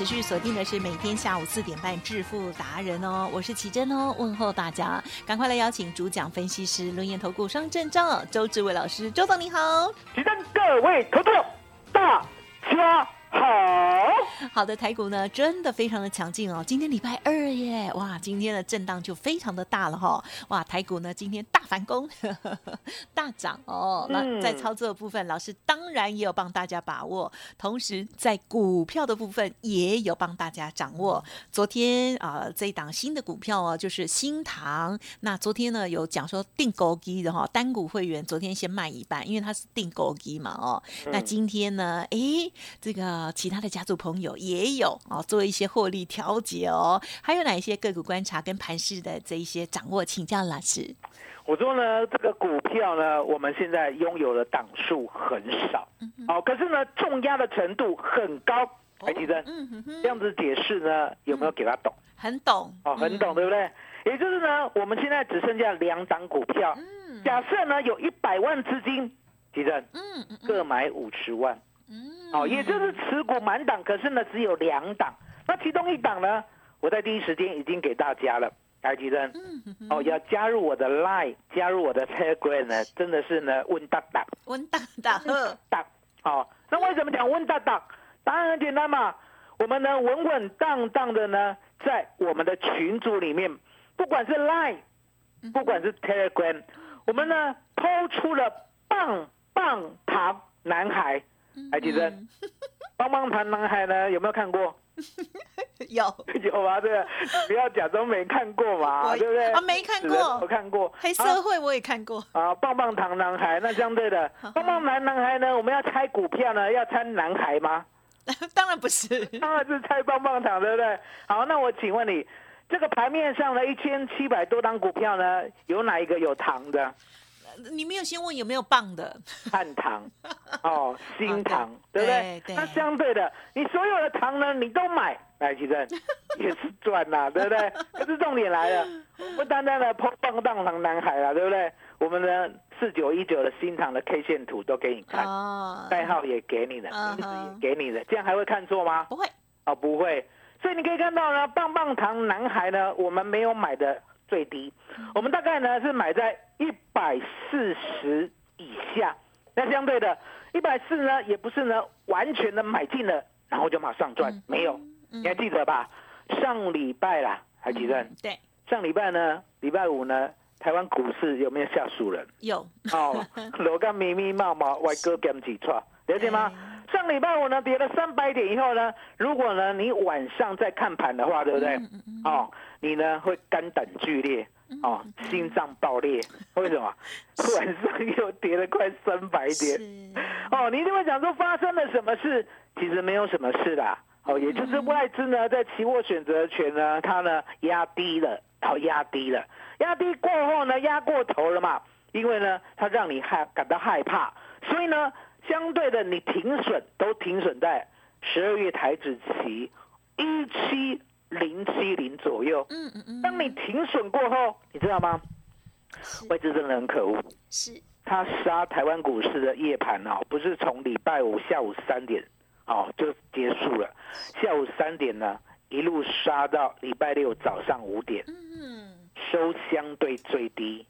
持续锁定的是每天下午四点半致富达人哦，我是奇珍哦，问候大家，赶快来邀请主讲分析师轮研投顾双证照周志伟老师，周总你好，奇珍各位投资大家。好好的台股呢，真的非常的强劲哦。今天礼拜二耶，哇，今天的震荡就非常的大了哈。哇，台股呢今天大反攻，大涨哦。那在操作的部分，老师当然也有帮大家把握，同时在股票的部分也有帮大家掌握。昨天啊，这一档新的股票哦，就是新塘。那昨天呢有讲说定购机的哈，单股会员昨天先卖一半，因为它是定购机嘛哦。那今天呢，哎，这个。呃，其他的家族朋友也有哦，做一些获利调节哦。还有哪一些个股观察跟盘势的这一些掌握，请教老师。我说呢，这个股票呢，我们现在拥有的档数很少，哦，可是呢，重压的程度很高。台积电，这样子解释呢，有没有给他懂？很懂哦，很懂，对不对？也就是呢，我们现在只剩下两档股票。假设呢，有一百万资金，吉正，嗯，各买五十万。哦，也就是持股满档，可是呢只有两档，那其中一档呢，我在第一时间已经给大家了，台积电，哦，要加入我的 Line，加入我的 Telegram 呢，真的是呢温大大，温大大，大，哦，那为什么讲温大大？答案很简单嘛，我们呢稳稳当当的呢，在我们的群组里面，不管是 Line，不管是 Telegram，我们呢抛出了棒棒糖男孩。海吉生，棒棒糖男孩呢？有没有看过？有 有啊，对，不要假装没看过嘛，对不对？啊，没看过，我看过。黑社会我也看过。啊，棒棒糖男孩，那相对的，棒棒糖男孩呢？我们要猜股票呢，要猜男孩吗？当然不是，当然是猜棒棒糖，对不对？好，那我请问你，这个盘面上的一千七百多张股票呢，有哪一个有糖的？你没有先问有没有棒的汉糖 哦，新糖对不对？那相对的，你所有的糖呢，你都买，来其正 也是赚呐，对不对？可是重点来了，不单单的碰棒棒糖男孩了，对不对？我们的四九一九的新糖的 K 线图都给你看，代号也给你了，名字也给你了，这样还会看错吗？不会哦，不会。所以你可以看到呢，棒棒糖男孩呢，我们没有买的。最低，我们大概呢是买在一百四十以下。那相对的，一百四呢也不是呢完全的买进了，然后就马上赚，没有。你还记得吧？上礼拜啦，还记得？对。上礼拜呢，礼拜五呢，台湾股市有没有吓死人？有。哦，罗干密密麻麻，外哥跟几串，了解吗？上礼拜五呢跌了三百点以后呢，如果呢你晚上再看盘的话，对不对？哦，你呢会肝胆俱裂，哦，心脏爆裂，为什么？晚上又跌了快三百点，哦，你一定会想说发生了什么事？其实没有什么事啦，哦，也就是外资呢在期货选择权呢，它呢压低了，好压低了，压低过后呢压过头了嘛，因为呢它让你害感到害怕，所以呢。相对的，你停损都停损在十二月台指期一七零七零左右。嗯嗯嗯。当你停损过后，你知道吗？外资真的很可恶。是。他杀台湾股市的夜盘哦，不是从礼拜五下午三点哦就结束了，下午三点呢一路杀到礼拜六早上五点。嗯。收相对最低。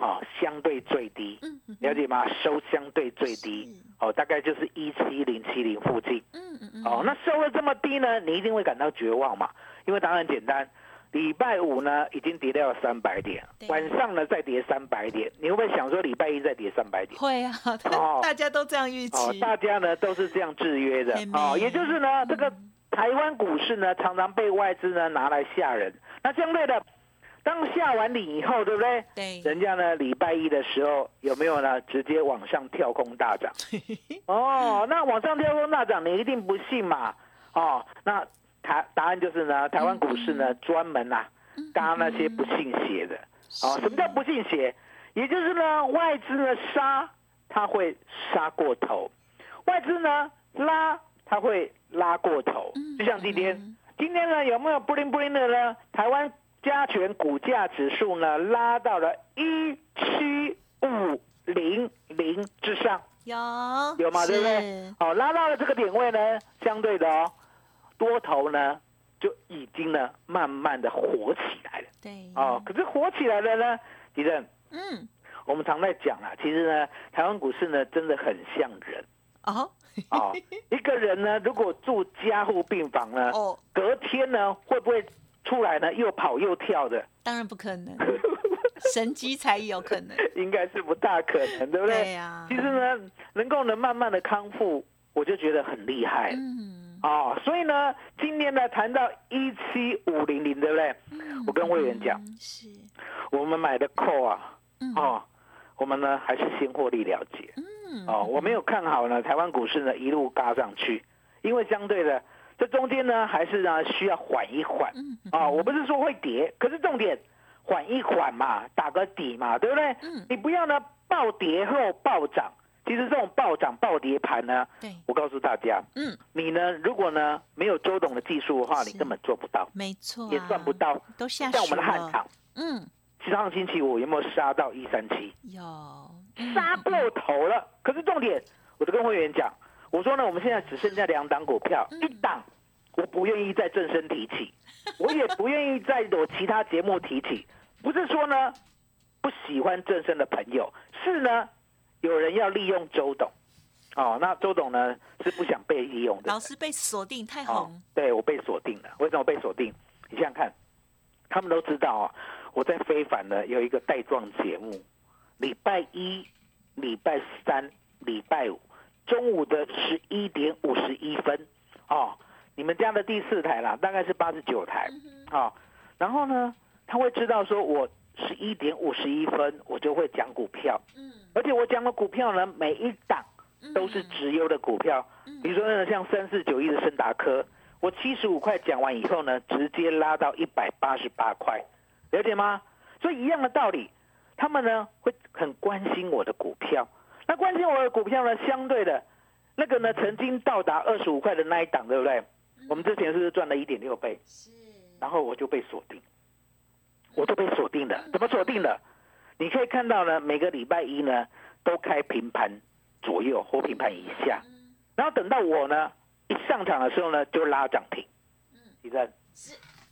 哦，相对最低，了解吗？收相对最低，哦，大概就是一七零七零附近。嗯嗯嗯。哦，那收了这么低呢，你一定会感到绝望嘛？因为答案简单，礼拜五呢已经跌掉了三百点，晚上呢再跌三百点，你会不会想说礼拜一再跌三百点？会啊，哦，大家都这样预期。大家呢都是这样制约的。哦，也就是呢，这个台湾股市呢常常被外资呢拿来吓人。那相对的。当下完礼以后，对不对？对。人家呢，礼拜一的时候有没有呢？直接往上跳空大涨。哦，那往上跳空大涨，你一定不信嘛？哦，那台答案就是呢，台湾股市呢，专门呐，搭那些不信邪的。哦，什么叫不信邪？也就是呢，外资呢杀，它会杀过头；外资呢拉，它会拉过头。就像今天，今天呢有没有布灵布灵的呢？台湾。加权股价指数呢，拉到了一七五零零之上，有有吗？对不对？好，拉到了这个点位呢，相对的哦，多头呢就已经呢慢慢的火起来了。对，哦，可是火起来了呢，李正，嗯，我们常在讲啊，其实呢，台湾股市呢真的很像人哦，哦，一个人呢如果住加护病房呢，哦，隔天呢会不会？出来呢，又跑又跳的，当然不可能，神机才有可能，应该是不大可能，对不对？对呀。其实呢，能够能慢慢的康复，我就觉得很厉害。嗯。哦，所以呢，今天呢谈到一七五零零，对不对？我跟会员讲，是，我们买的 call 啊，哦，我们呢还是先获利了结。嗯。哦，我没有看好呢，台湾股市呢一路嘎上去，因为相对的。这中间呢，还是呢需要缓一缓啊！我不是说会跌，可是重点缓一缓嘛，打个底嘛，对不对？嗯，你不要呢暴跌后暴涨。其实这种暴涨暴跌盘呢，对，我告诉大家，嗯，你呢如果呢没有周董的技术的话，你根本做不到，没错，也赚不到。都下像我们的汉唐，嗯，上星期五有没有杀到一三七？有，杀过头了。可是重点，我就跟会员讲。我说呢，我们现在只剩下两档股票，一档我不愿意再正身提起，我也不愿意在我其他节目提起。不是说呢不喜欢正身的朋友，是呢有人要利用周董，哦，那周董呢是不想被利用的。老师被锁定太红，对我被锁定了。为什么被锁定？你想想看，他们都知道啊，我在非凡呢有一个带状节目，礼拜一、礼拜三、礼拜五。中午的十一点五十一分，哦，你们家的第四台啦，大概是八十九台，哦，然后呢，他会知道说我十一点五十一分我就会讲股票，嗯，而且我讲的股票呢，每一档都是直优的股票，比如说呢，像三四九一的森达科，我七十五块讲完以后呢，直接拉到一百八十八块，了解吗？所以一样的道理，他们呢会很关心我的股票。那关心我的股票呢？相对的，那个呢，曾经到达二十五块的那一档，对不对？我们之前是不是赚了一点六倍？是。然后我就被锁定，我都被锁定了。怎么锁定的？你可以看到呢，每个礼拜一呢都开平盘左右或平盘以下，然后等到我呢一上场的时候呢就拉涨停。嗯。你看，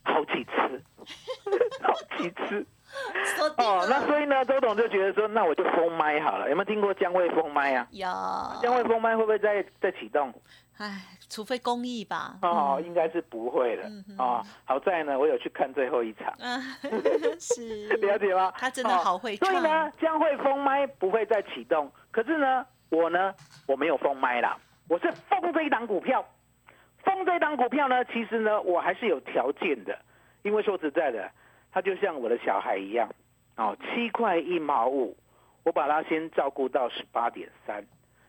好几次，好几次。哦，那所以呢，周董就觉得说，那我就封麦好了。有没有听过江惠封麦啊？有。江惠封麦会不会再再启动？哎，除非公益吧。哦，应该是不会的。哦，好在呢，我有去看最后一场。是。了解吗？他真的好会所以呢，江惠封麦不会再启动。可是呢，我呢，我没有封麦啦。我是封这一档股票，封这一档股票呢，其实呢，我还是有条件的，因为说实在的，它就像我的小孩一样，哦，七块一毛五，我把它先照顾到十八点三，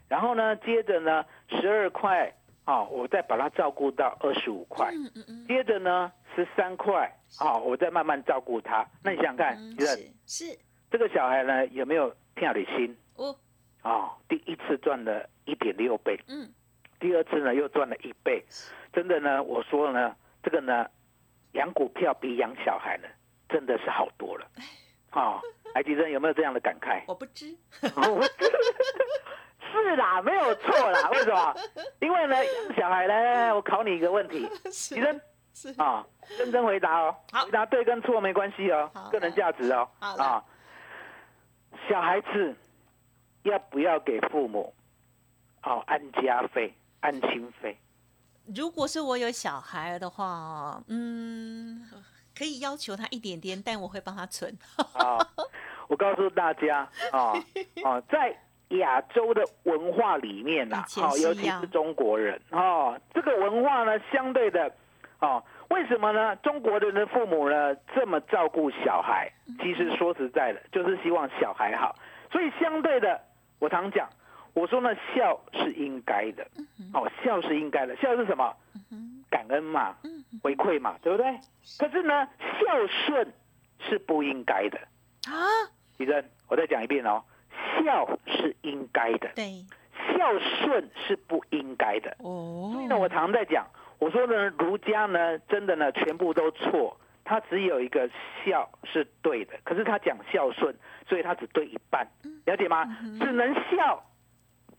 然后呢，接着呢，十二块，哦，我再把它照顾到二十五块，接着呢，十三块，哦，我再慢慢照顾它。那你想想看，是是，这个小孩呢，有没有跳的心？哦。啊，第一次赚了一点六倍，嗯，第二次呢又赚了一倍，真的呢，我说呢，这个呢，养股票比养小孩呢，真的是好多了，啊，海吉生有没有这样的感慨？我不知，是啦，没有错啦，为什么？因为呢，小孩呢，我考你一个问题，医 生是啊，认真回答哦，回答对跟错没关系哦，个人价值哦，啊，小孩子。要不要给父母，哦，安家费、安亲费？如果是我有小孩的话，嗯，可以要求他一点点，但我会帮他存。啊，我告诉大家，啊啊，在亚洲的文化里面呐，哦，尤其是中国人，哦，这个文化呢，相对的，哦，为什么呢？中国人的父母呢，这么照顾小孩，其实说实在的，就是希望小孩好，所以相对的。我常讲，我说呢，孝是应该的，哦，孝是应该的，孝是什么？感恩嘛，回馈嘛，对不对？可是呢，孝顺是不应该的啊。李珍，我再讲一遍哦，孝是应该的，对，孝顺是不应该的。哦，所以呢，我常在讲，我说呢，儒家呢，真的呢，全部都错。他只有一个孝是对的，可是他讲孝顺，所以他只对一半，了解吗？只能孝，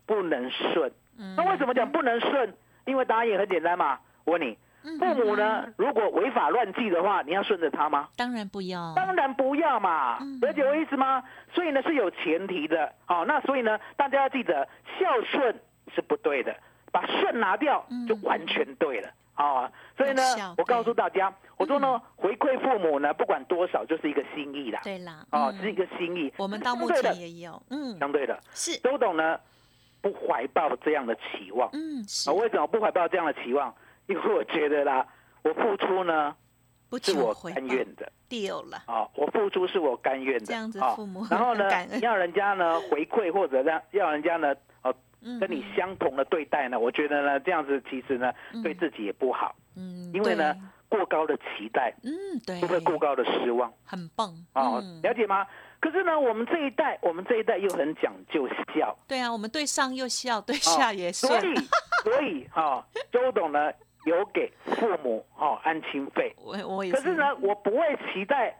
不能顺。那为什么讲不能顺？因为答案也很简单嘛。我问你，父母呢，如果违法乱纪的话，你要顺着他吗？当然不要，当然不要嘛。了解我意思吗？所以呢是有前提的。好，那所以呢，大家要记得孝顺是不对的，把顺拿掉就完全对了。啊，所以呢，我告诉大家，我说呢，回馈父母呢，不管多少，就是一个心意啦。对啦，哦，是一个心意。我们到目前也有，嗯，相对的，是周董呢，不怀抱这样的期望。嗯，是。为什么不怀抱这样的期望？因为我觉得啦，我付出呢，是我甘愿的。丢了。啊，我付出是我甘愿的。这样子，父母然后呢，要人家呢回馈或者让要人家呢。跟你相同的对待呢，我觉得呢，这样子其实呢，对自己也不好。嗯，因为呢，过高的期待，嗯，对，不会过高的失望。很棒啊，了解吗？可是呢，我们这一代，我们这一代又很讲究孝。对啊，我们对上又孝，对下也顺。所以，所以哈，周董呢 有给父母哦安亲费。我我也。可是呢，我不会期待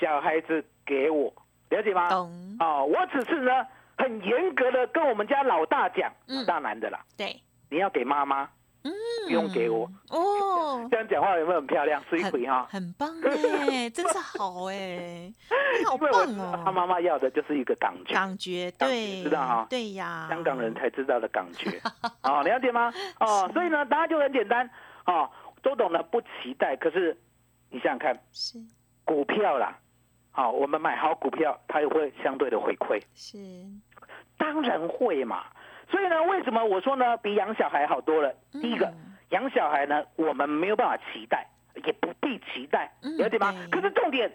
小孩子给我，了解吗？懂。哦，我只是呢。很严格的跟我们家老大讲，大男的啦，对，你要给妈妈，嗯，不用给我哦。这样讲话有没有很漂亮？是一回哈，很棒哎，真是好哎，你好棒哦。他妈妈要的就是一个感觉，感觉对，知道哈，对呀，香港人才知道的感觉，哦，了解吗？哦，所以呢，答案就很简单，哦，周董呢不期待，可是你想想看，是股票啦。好，我们买好股票，它也会相对的回馈。是，当然会嘛。所以呢，为什么我说呢，比养小孩好多了？第一个，养小孩呢，我们没有办法期待，也不必期待，了解吗？可是重点。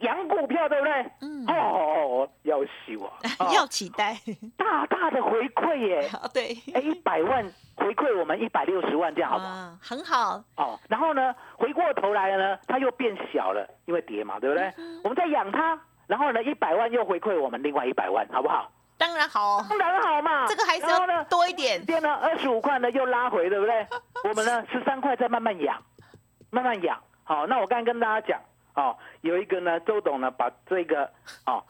养股票对不对？嗯哦，要死我，要期待大大的回馈耶！对，哎，一百万回馈我们一百六十万，这样好不好？很好哦。然后呢，回过头来呢，它又变小了，因为跌嘛，对不对？我们在养它，然后呢，一百万又回馈我们另外一百万，好不好？当然好，当然好嘛。这个还是要多一点。跌呢，二十五块呢又拉回，对不对？我们呢十三块再慢慢养，慢慢养。好，那我刚才跟大家讲。哦，有一个呢，周董呢，把这个哦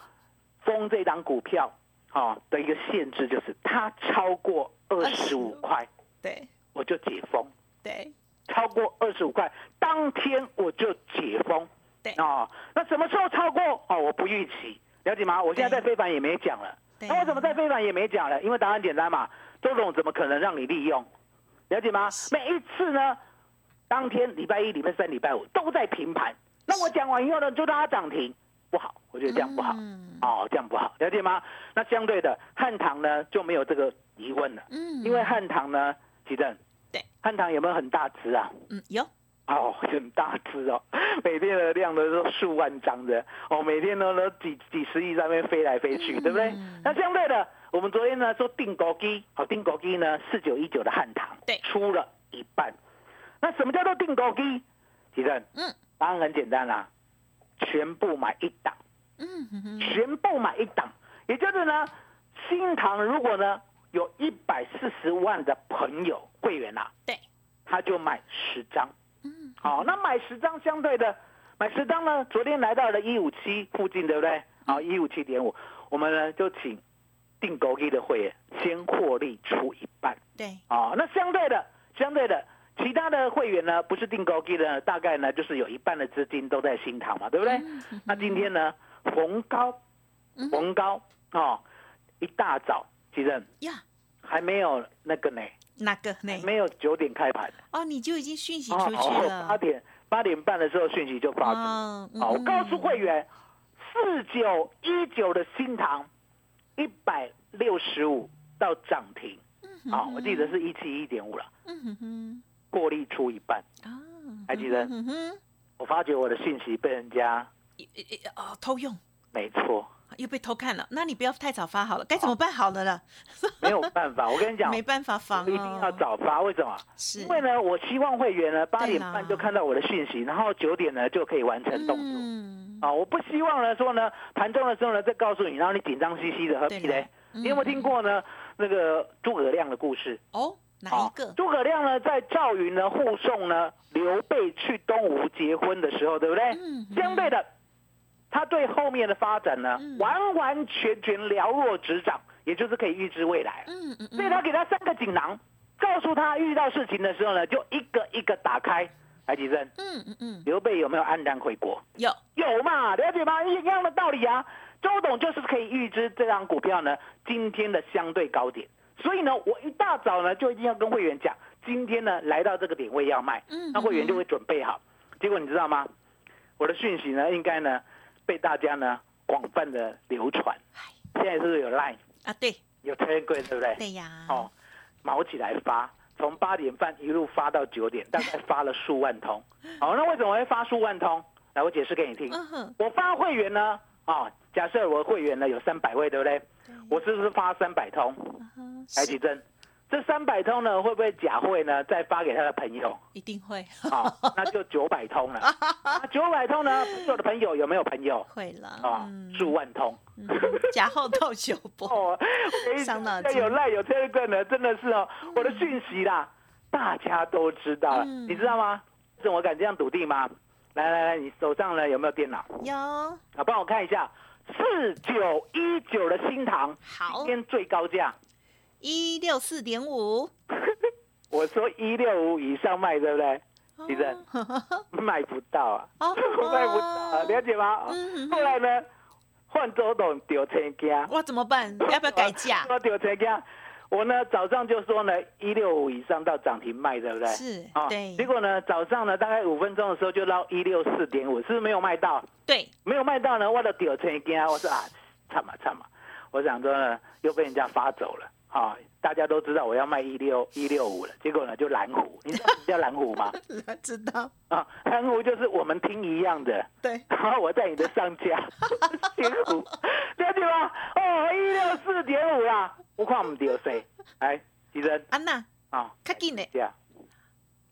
封这档股票哦的一个限制，就是它超过二十五块，对，我就解封，对，超过二十五块，当天我就解封，对，哦，那什么时候超过？哦，我不预期，了解吗？我现在在非凡也没讲了，那为什么在非凡也没讲呢？因为答案简单嘛，周董怎么可能让你利用？了解吗？每一次呢，当天礼拜一、礼拜三、礼拜五都在平盘。那我讲完以后呢，就让它涨停，不好，我觉得这样不好，哦，这样不好，了解吗？那相对的汉唐呢就没有这个疑问了，嗯，因为汉唐呢，奇正，对，汉唐有没有很大值啊？嗯，有。哦，很大只哦，每天的量都是数万张的。哦，每天都都几几十亿在那边飞来飞去，对不对？那相对的，我们昨天呢说定高机，好定高机呢四九一九的汉唐，对，出了一半。那什么叫做定高机？提正，嗯，答案很简单啦，全部买一档，嗯，全部买一档，也就是呢，新塘如果呢有一百四十万的朋友会员啊，对，他就买十张。好，那买十张相对的，买十张呢？昨天来到了一五七附近，对不对？好，一五七点五，我们呢就请定狗一的会员先获利出一半。对，啊，那相对的，相对的，其他的会员呢，不是定购一的，大概呢就是有一半的资金都在新塘嘛，对不对？那今天呢，逢高，逢高，哦，一大早，其实呀，还没有那个呢。哪个？没有九点开盘哦，你就已经讯息出去了。八点八点半的时候讯息就发出。好，我告诉会员，四九一九的新塘一百六十五到涨停。好，我记得是一七一点五了。嗯哼哼，过利出一半。啊，还记得？嗯哼，我发觉我的讯息被人家哦偷用。没错。又被偷看了，那你不要太早发好了，该怎么办好了了？没有办法，我跟你讲，没办法发，一定要早发。为什么？是因为呢，我希望会员呢八点半就看到我的讯息，然后九点呢就可以完成动作。嗯，啊，我不希望呢说呢盘中的时候呢再告诉你，然后你紧张兮兮的，何必嘞？你有没有听过呢那个诸葛亮的故事？哦，哪一个？诸葛亮呢在赵云呢护送呢刘备去东吴结婚的时候，对不对？嗯，相对的。他对后面的发展呢，完完全全了若指掌，也就是可以预知未来。嗯嗯所以他给他三个锦囊，告诉他遇到事情的时候呢，就一个一个打开。来，吉生，嗯嗯嗯，刘备有没有安然回国？有有嘛？了解吗？一样的道理啊。周董就是可以预知这张股票呢今天的相对高点，所以呢，我一大早呢就一定要跟会员讲，今天呢来到这个点位要卖，那会员就会准备好。结果你知道吗？我的讯息呢，应该呢。被大家呢广泛的流传，现在是不是有 Line 啊？对，有 Telegram 对不对？对呀。哦，毛起来发，从八点半一路发到九点，大概发了数万通。好，那为什么会发数万通？来，我解释给你听。我发会员呢，啊，假设我的会员呢有三百位，对不对？我是不是发三百通？来，举证。这三百通呢，会不会假会呢？再发给他的朋友？一定会。好，那就九百通了。九百通呢，我的朋友有没有朋友？会了。啊，数万通。假后到九波。哦，伤脑筋。有赖有这个呢，真的是哦，我的讯息啦，大家都知道了，你知道吗？是我敢这样笃定吗？来来来，你手上呢有没有电脑？有。啊，帮我看一下，四九一九的新塘，好，今天最高价。一六四点五，我说一六五以上卖，对不对？其实 卖不到啊，卖不到，了解吗？后来呢，换周董丢车价，我怎么办？要不要改价？我丢车价，我呢早上就说呢一六五以上到涨停卖，对不对？是啊，对。结果呢早上呢大概五分钟的时候就捞一六四点五，是不是没有卖到？对，没有卖到呢，我就丢车价，我说啊，惨嘛惨嘛，我想说呢又被人家发走了。啊，大家都知道我要卖一六一六五了，结果呢就蓝湖，你知道什么叫蓝湖吗？知道？啊，蓝湖就是我们听一样的，对，然后我在你的上架，辛苦，了解吗？哦，一六四点五啦，我看我们丢谁？哎，吉珍，安娜，啊，快进来，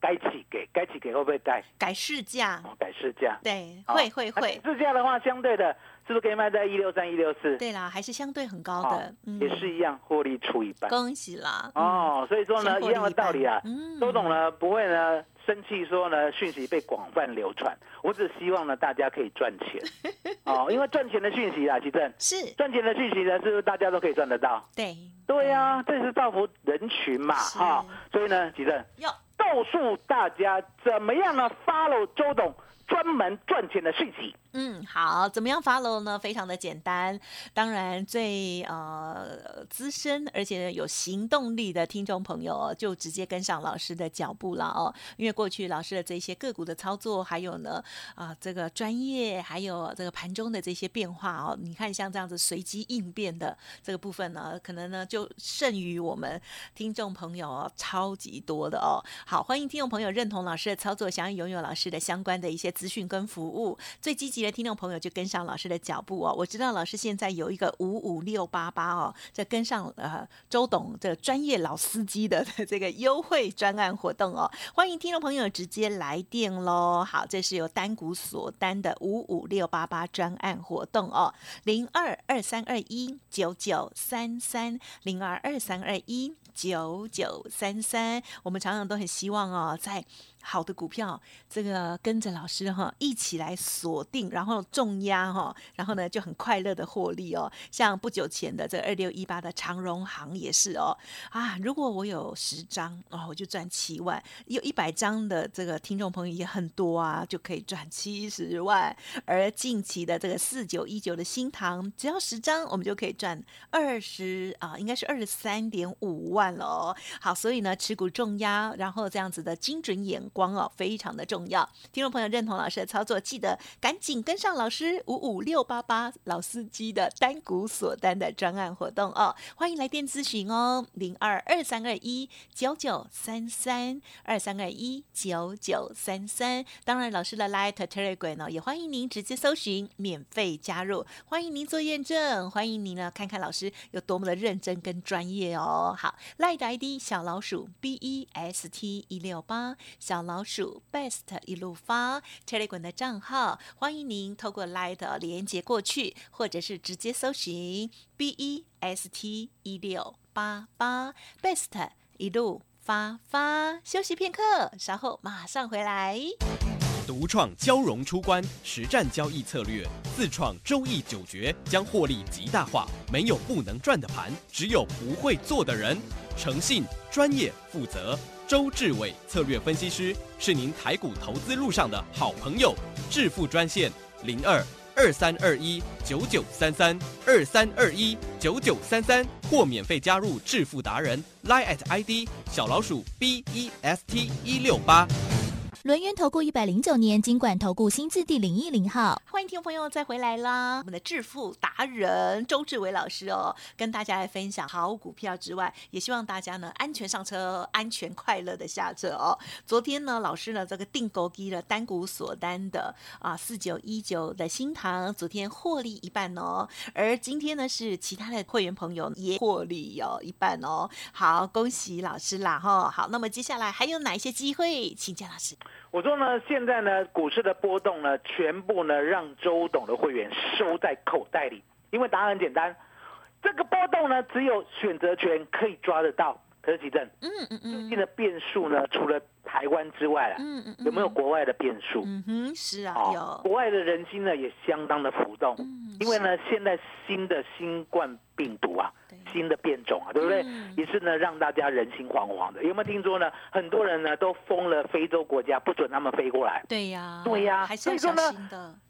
该起给，该起给会不会改？改市价，改市价，对，会会会，市价的话，相对的。是不是可以卖在一六三、一六四？对啦，还是相对很高的，也是一样获利出一半。恭喜啦！哦，所以说呢，一样的道理啊。周董呢不会呢生气，说呢讯息被广泛流传。我只希望呢大家可以赚钱 哦，因为赚钱的讯息啊，其正是赚钱的讯息呢，是不是大家都可以赚得到？对对呀，这是造福人群嘛，哈。所以呢，其正要告诉大家怎么样呢？follow 周董。专门赚钱的讯息。嗯，好，怎么样 follow 呢？非常的简单，当然最呃资深而且有行动力的听众朋友，就直接跟上老师的脚步了哦。因为过去老师的这些个股的操作，还有呢啊这个专业，还有这个盘中的这些变化哦，你看像这样子随机应变的这个部分呢，可能呢就胜于我们听众朋友哦，超级多的哦。好，欢迎听众朋友认同老师的操作，想要拥有老师的相关的一些资讯跟服务，最积极。的听众朋友就跟上老师的脚步哦，我知道老师现在有一个五五六八八哦，在跟上呃周董这专业老司机的 这个优惠专案活动哦，欢迎听众朋友直接来电喽。好，这是由单股锁单的五五六八八专案活动哦，零二二三二一九九三三零二二三二一九九三三，我们常常都很希望哦，在。好的股票，这个跟着老师哈一起来锁定，然后重压哈，然后呢就很快乐的获利哦。像不久前的这二六一八的长荣行也是哦啊，如果我有十张哦，我就赚七万；有一百张的这个听众朋友也很多啊，就可以赚七十万。而近期的这个四九一九的新塘，只要十张，我们就可以赚二十啊，应该是二十三点五万了。好，所以呢，持股重压，然后这样子的精准眼。光哦，非常的重要。听众朋友认同老师的操作，记得赶紧跟上老师五五六八八老司机的单股锁单的专案活动哦。欢迎来电咨询哦，零二二三二一九九三三二三二一九九三三。当然，老师的 Light Telegram 呢，也欢迎您直接搜寻免费加入。欢迎您做验证，欢迎您呢看看老师有多么的认真跟专业哦。好，Light ID 小老鼠 B E S T 一六八小。老鼠 best 一路发 Telegram 的账号，欢迎您透过 Light 连接过去，或者是直接搜寻 B E S T 一六八八 best 一路发发。休息片刻，稍后马上回来。独创交融出关实战交易策略，自创周易九诀，将获利极大化。没有不能赚的盘，只有不会做的人。诚信、专业、负责。周志伟策略分析师是您台股投资路上的好朋友，致富专线零二二三二一九九三三二三二一九九三三，或免费加入致富达人 line at ID 小老鼠 B E S T 一六八。轮源投顾一百零九年金管投顾新字第零一零号，欢迎听众朋友再回来啦！我们的致富达人周志伟老师哦，跟大家来分享好股票之外，也希望大家呢安全上车，安全快乐的下车哦。昨天呢，老师呢这个定勾机的单股锁单的啊四九一九的新塘，昨天获利一半哦，而今天呢是其他的会员朋友也获利哦一半哦。好，恭喜老师啦哈！好，那么接下来还有哪一些机会，请教老师。我说呢，现在呢，股市的波动呢，全部呢让周董的会员收在口袋里，因为答案很简单，这个波动呢，只有选择权可以抓得到。可是，奇正，嗯嗯嗯，最近的变数呢，除了台湾之外啊，嗯嗯有没有国外的变数？嗯哼，是啊，有。国外的人心呢，也相当的浮动，因为呢，现在新的新冠病毒啊。新的变种啊，对不对？也是呢，让大家人心惶惶的。有没有听说呢？很多人呢都封了非洲国家，不准他们飞过来。对呀，对呀。所以说呢，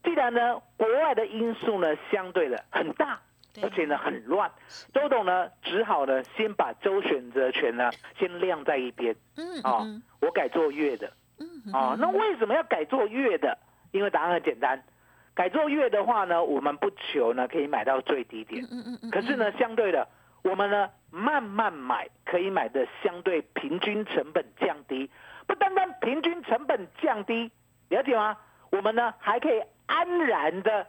既然呢国外的因素呢相对的很大，而且呢很乱，周董呢只好呢先把周选择权呢先晾在一边。嗯啊，我改做月的。嗯啊，那为什么要改做月的？因为答案很简单。改做月的话呢，我们不求呢可以买到最低点。嗯嗯嗯。可是呢，相对的。我们呢，慢慢买可以买的相对平均成本降低，不单单平均成本降低，了解吗？我们呢还可以安然的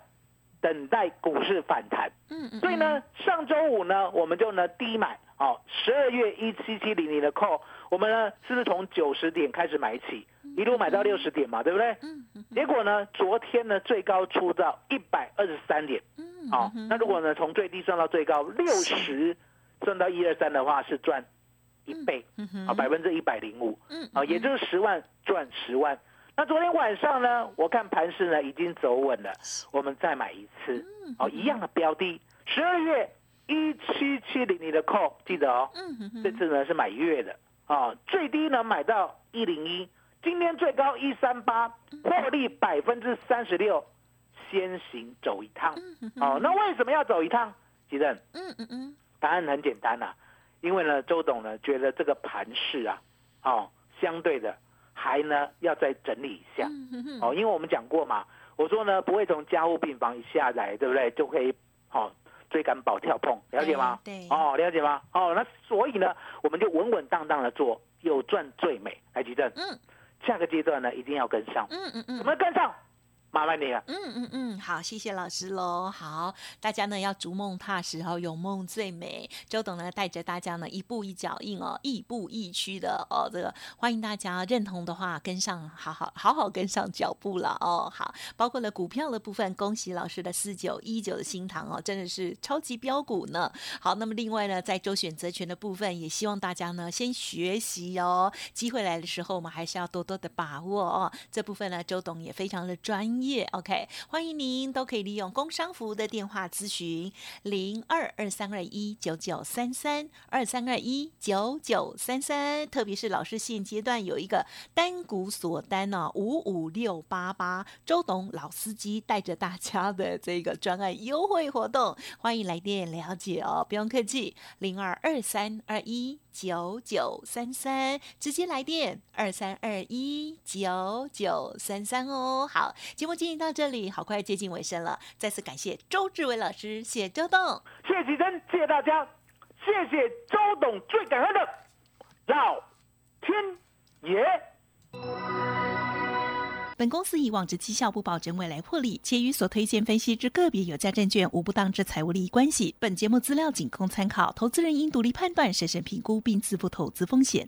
等待股市反弹。嗯嗯。所以呢，上周五呢，我们就呢低买哦，十二月一七七零零的 call，我们呢是不是从九十点开始买起，一路买到六十点嘛，对不对？嗯嗯。结果呢，昨天呢最高出到一百二十三点。嗯。好，那如果呢从最低算到最高六十，算到一二三的话是赚一倍，啊百分之一百零五，啊也就是十万赚十万。那昨天晚上呢，我看盘势呢已经走稳了，我们再买一次，哦一样的标的，十二月一七七零零的 call 记得哦，这次呢是买月的，啊最低呢买到一零一，今天最高一三八，获利百分之三十六，先行走一趟。哦，那为什么要走一趟？吉正，嗯嗯嗯，答案很简单呐，因为呢，周董呢觉得这个盘势啊，哦，相对的还呢要再整理一下。哦，因为我们讲过嘛，我说呢不会从家务病房一下来，对不对？就可以哦追赶跑跳碰，了解吗？对。哦，了解吗？哦，那所以呢，我们就稳稳当当的做，有赚最美。来，吉正，嗯。下个阶段呢，一定要跟上。嗯嗯嗯，怎么跟上？麻烦你了。嗯嗯嗯，好，谢谢老师喽。好，大家呢要逐梦踏实哦，有梦最美。周董呢带着大家呢一步一脚印哦，亦步亦趋的哦。这个欢迎大家认同的话跟上，好好好好跟上脚步了哦。好，包括了股票的部分，恭喜老师的四九一九的新塘哦，真的是超级标股呢。好，那么另外呢，在周选择权的部分，也希望大家呢先学习哦，机会来的时候我们还是要多多的把握哦。这部分呢，周董也非常的专。业业 OK，欢迎您都可以利用工商服务的电话咨询零二二三二一九九三三二三二一九九三三，特别是老师现阶段有一个单股锁单呢五五六八八，周董老司机带着大家的这个专案优惠活动，欢迎来电了解哦，不用客气，零二二三二一。九九三三，直接来电二三二一九九三三哦。好，节目进行到这里，好快接近尾声了。再次感谢周志伟老师，谢谢周董，谢谢吉珍，谢谢大家，谢谢周董，最感恩的老天爷。本公司以往之绩效不保证未来获利，且与所推荐分析之个别有价证券无不当之财务利益关系。本节目资料仅供参考，投资人应独立判断、审慎评估并自负投资风险。